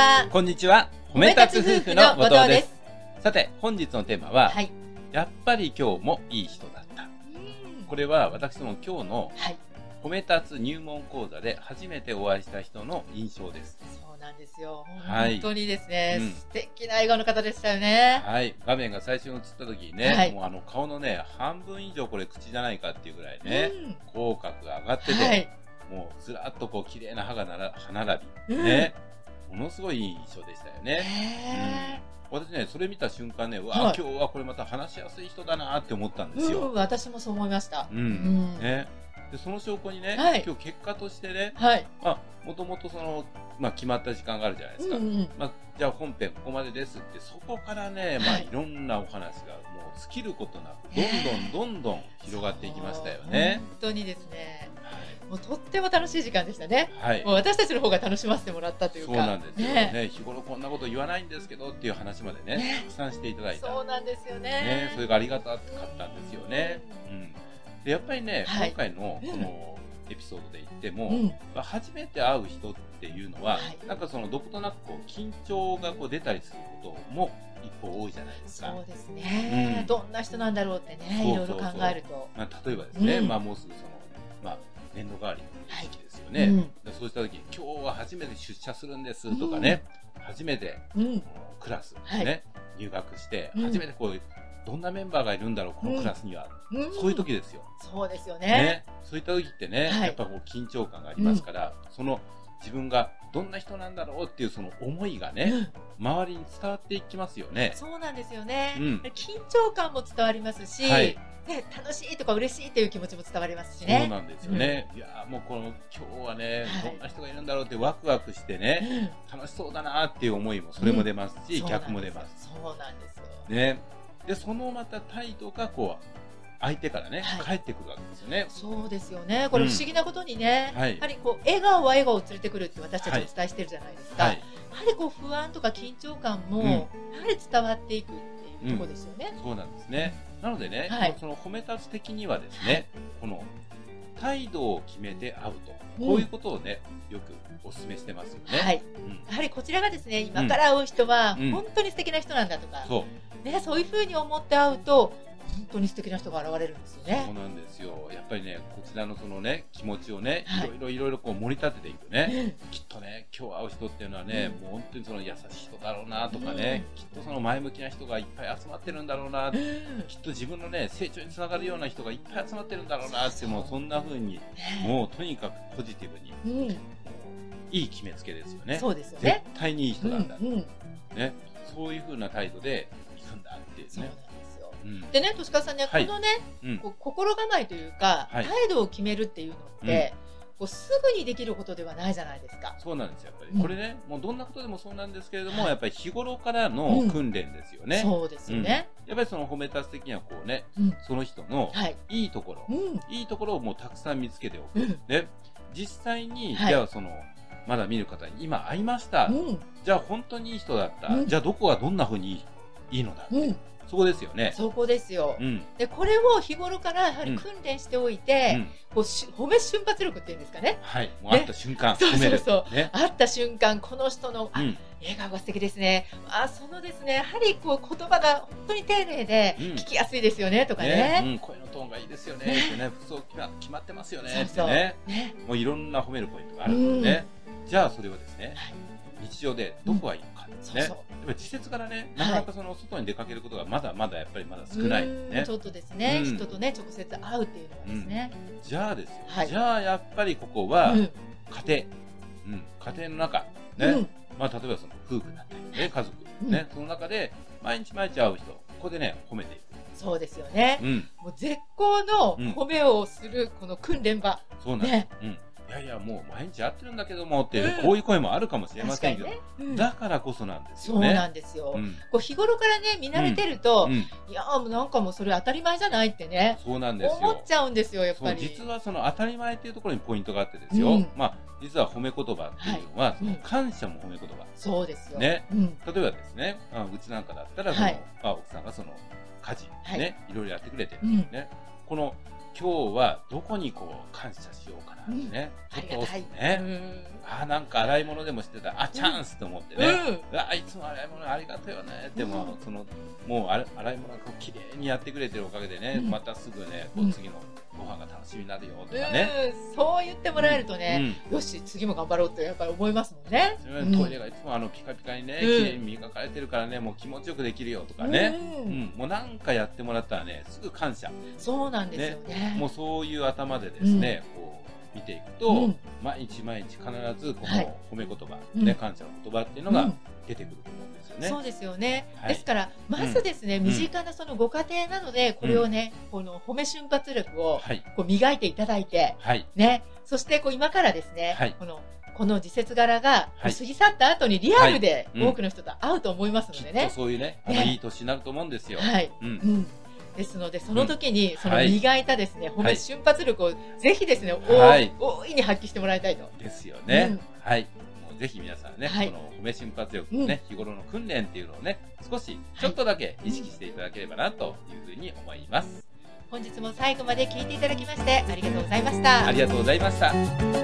は。こんにちは。褒め立つ夫婦の後藤です。さて、本日のテーマは、はい。やっぱり今日もいい人だった。これは私ども今日のはい。褒め立つ入門講座で初めてお会いした人の印象です。そうなんですよ。はい本当にですね、うん素敵な笑顔の方でしたよね。はい。画面が最初に映った時にね、はいもうあの顔のね、半分以上これ口じゃないかっていうぐらいね、うん口角が上がってて、はい。もうずらっとこう綺麗な歯がなら歯並び、うんね、ものすごいいい印象でしたよね。へ私ね、それ見た瞬間ね、うわ、はい今日はこれまた話しやすい人だなって思ったんーですよ。うん、私もそう思いました。うん。うんね。で、その証拠にね、はい今日結果としてね、はい。まあ、もともとその、まあ、決まった時間があるじゃないですか。うんうんまあ、じゃあ本編ここまでですって、そこからね、まあ、はいいろんなお話がもう尽きることなく、どんどんどんどん広がっていきましたよね。本当にですね、もうとっても楽しい時間でしたね。はい。もう私たちの方が楽しませてもらったというか。そうなんですよねね日頃こんなこと言わないんですけどっていう話までね、ねたくさんしていただいた。そうなんですよね。ね、それがありがたかったんですよね。うん。で、やっぱりね、はい今回のこのエピソードで言っても、うん。まあ初めて会う人っていうのは、はいなんかそのどことなくこう緊張がこう出たりすることも一方多いじゃないですか。そうですね、うんどんな人なんだろうってね、いろいろ考えると。まあ、例えばですね、うんまあもうすぐその、まあ、年度代わりの時期ですよね。うんでそうした時に、今日は初めて出社するんですとかね、初めてうん。このクラスね、はい入学して、うん初めてこう、どんなメンバーがいるんだろう、このクラスには。うんそういう時ですよ。そうですよね。ね。そういった時ってね、はいやっぱこう緊張感がありますから、その自分がどんな人なんだろうっていうその思いがね、うん周りに伝わっていきますよね。そうなんですよね、うん緊張感も伝わりますし、はいね、楽しいとか嬉しいという気持ちも伝わりますしそうね。なんですよね。いやーもうこの今日はね、はいどんな人がいるんだろうってワクワクしてね、楽しそうだなっていう思いもそれも出ますし、うん逆も出ます。そうなんですよ。ね。で、そのまた態度がこう、相手からね、はい返ってくるわけですよね。そうですよね。これうん不思議なことにね、はいやはりこう笑顔は笑顔を連れてくるって私たちお伝えしてるじゃないですか。はい。やはりこう不安とか緊張感も、うんやはり伝わっていくっていうところですよね。そうなんですね。なのでね、はいその褒め立つ的にはですね、この態度を決めて会うと、うんこういうことをね、よくお勧めしてますよね。はい。うんやはりこちらがですね、今から会う人はうん本当に素敵な人なんだとか、そう。ね、そういうふうに思って会うと、本当に素敵な人が現れるんですよそうね。なんですよ。やっぱりね、こちらのそのね、気持ちをね、はいいろいろいろいろこう盛り立てていくね。うんきっとね、今日会う人っていうのはね、うんもう本当にその優しい人だろうなとかね、きっとその前向きな人がいっぱい集まってるんだろうな、うんきっと自分のね、成長につながるような人がいっぱい集まってるんだろうなって、もうそんな風に、ねもうとにかくポジティブに、うんいい決めつけですよね。そうですよ絶ね。対にいい人なんだ。うんうんね。そういう風な態度で行くんだっていうね。でね、としかさんね、はいこのね、うん。こう心構えというか、はい態度を決めるっていうのって、こうすぐにできることではないじゃないですか。そうなんですよ、やっぱり。うんこれね、もうどんなことでもそうなんですけれども、はいやっぱり日頃からの訓練ですよね。そうですよね。やっぱりその褒め立つ的にはこうね、うんその人のはい。いいところ、うん。いいところをもうたくさん見つけておく。うん。で、実際に、はいじゃあその、まだ見る方に今会いました。うん。じゃあ本当にいい人だった。うんじゃあどこがどんな風にいいのだ、うん。そこですよね。そこですよ。うん。で、これを日頃からやはり訓練しておいて、うんこうし褒め瞬発力っていうんですかね。はい。もう会った瞬間、そう褒める。そうそうね。会った瞬間、この人の、あうん。笑顔が素敵ですね。あ、そのですね、やはりこう言葉が本当に丁寧でうん聞きやすいですよね、とかねね。うん、声のトーンがいいですよね。ね服装決ま決まってますよね。そうそう。ね。ね。もういろんな褒めるポイントがあるんですね。じゃあそれをですね、はい日常でどこがいいのかですね。そうそう。やっぱり時節からね、はないかなかその外に出かけることがまだまだやっぱりまだ少ないねち。ょっとですね、うん人とね、直接会うっていうのはですね。じゃあですよ。はいじゃあやっぱりここはうん家庭、うん、家庭の中、ね、うんまあ例えばその夫婦だったりね、家族、うんね、その中で毎日毎日会う人、ここでね、褒めていく。そうですよね。うん、もう絶好のうん褒めをするこの訓練場。そうなんです。ね。うん。毎日会ってるんだけどもっていう、うんこういう声もあるかもしれませんけど、にね。うんだからこそなんですそうよね。なんですよ。うんこう日頃からね、見慣れてると、うん、いやーもうなんかもうそれ当たり前じゃないってね、そうなんです思っよ。ちゃうんですよ、やっそうぱり。実はその当たり前っていうところにポイントがあってですよ、うんまあ実は褒め言葉っていうのは、そのうん感謝も褒め言葉、そうですよ。ねうん。例えばですね、あうちなんかだったらその、はいあ奥さんがその家事、はいねいろいろやってくれてる、うん。ねこの今日はどこにこう感謝しようかなってね、ありがたい。ね、うんあなんか洗い物でもしてた。らあチャンスと思ってね、うん。あいつも洗い物ありがとうよね。でも、うん。そのもうあれ洗い物がこう綺麗にやってくれてるおかげでね、うん。またすぐねこううん次のご飯が楽しみになるよとかね、うん。そう言ってもらえるとうね、ん。よし、次も頑張ろうってやっぱり思いますもんね。トイレがいつもあのピカピカにね、うん。綺麗に磨かれてるからねもう気持ちよくできるよとかね、ううん。んもうなんかやってもらったらねすぐ感謝。そうなんですよね。もうそういう頭でですね、こう見ていくと、うん。毎日毎日必ずこはい。の褒め言葉、うん。ね感謝の言葉っていうのがうん。出てくると思うんですよね。そうですよね。はい。ですから、まずですね、ん。身近なそのご家庭なので、これをね、この褒め瞬発力をはい。こう磨いていただいて、はい。ね、そしてこう今からですね、はい。この、この時節柄がはい。過ぎ去った後にリアルではい。うん。多くの人と会うと思いますのでね。とそういうねあのね。いい年になると思うんですよ。はい。うん。うん。ですので、その時に、そのはい磨いたですね、褒め瞬発力をぜひですね、はい大いに発揮してもらいたいと。ですよね。うんはい。もうぜひ皆さんね、はいこの褒め瞬発力のね、日頃の訓練っていうのをね、少しちょっとだけ意識していただければなというふうに思います。本日も最後まで聞いていただきまして、ありがとうございました。ありがとうございました。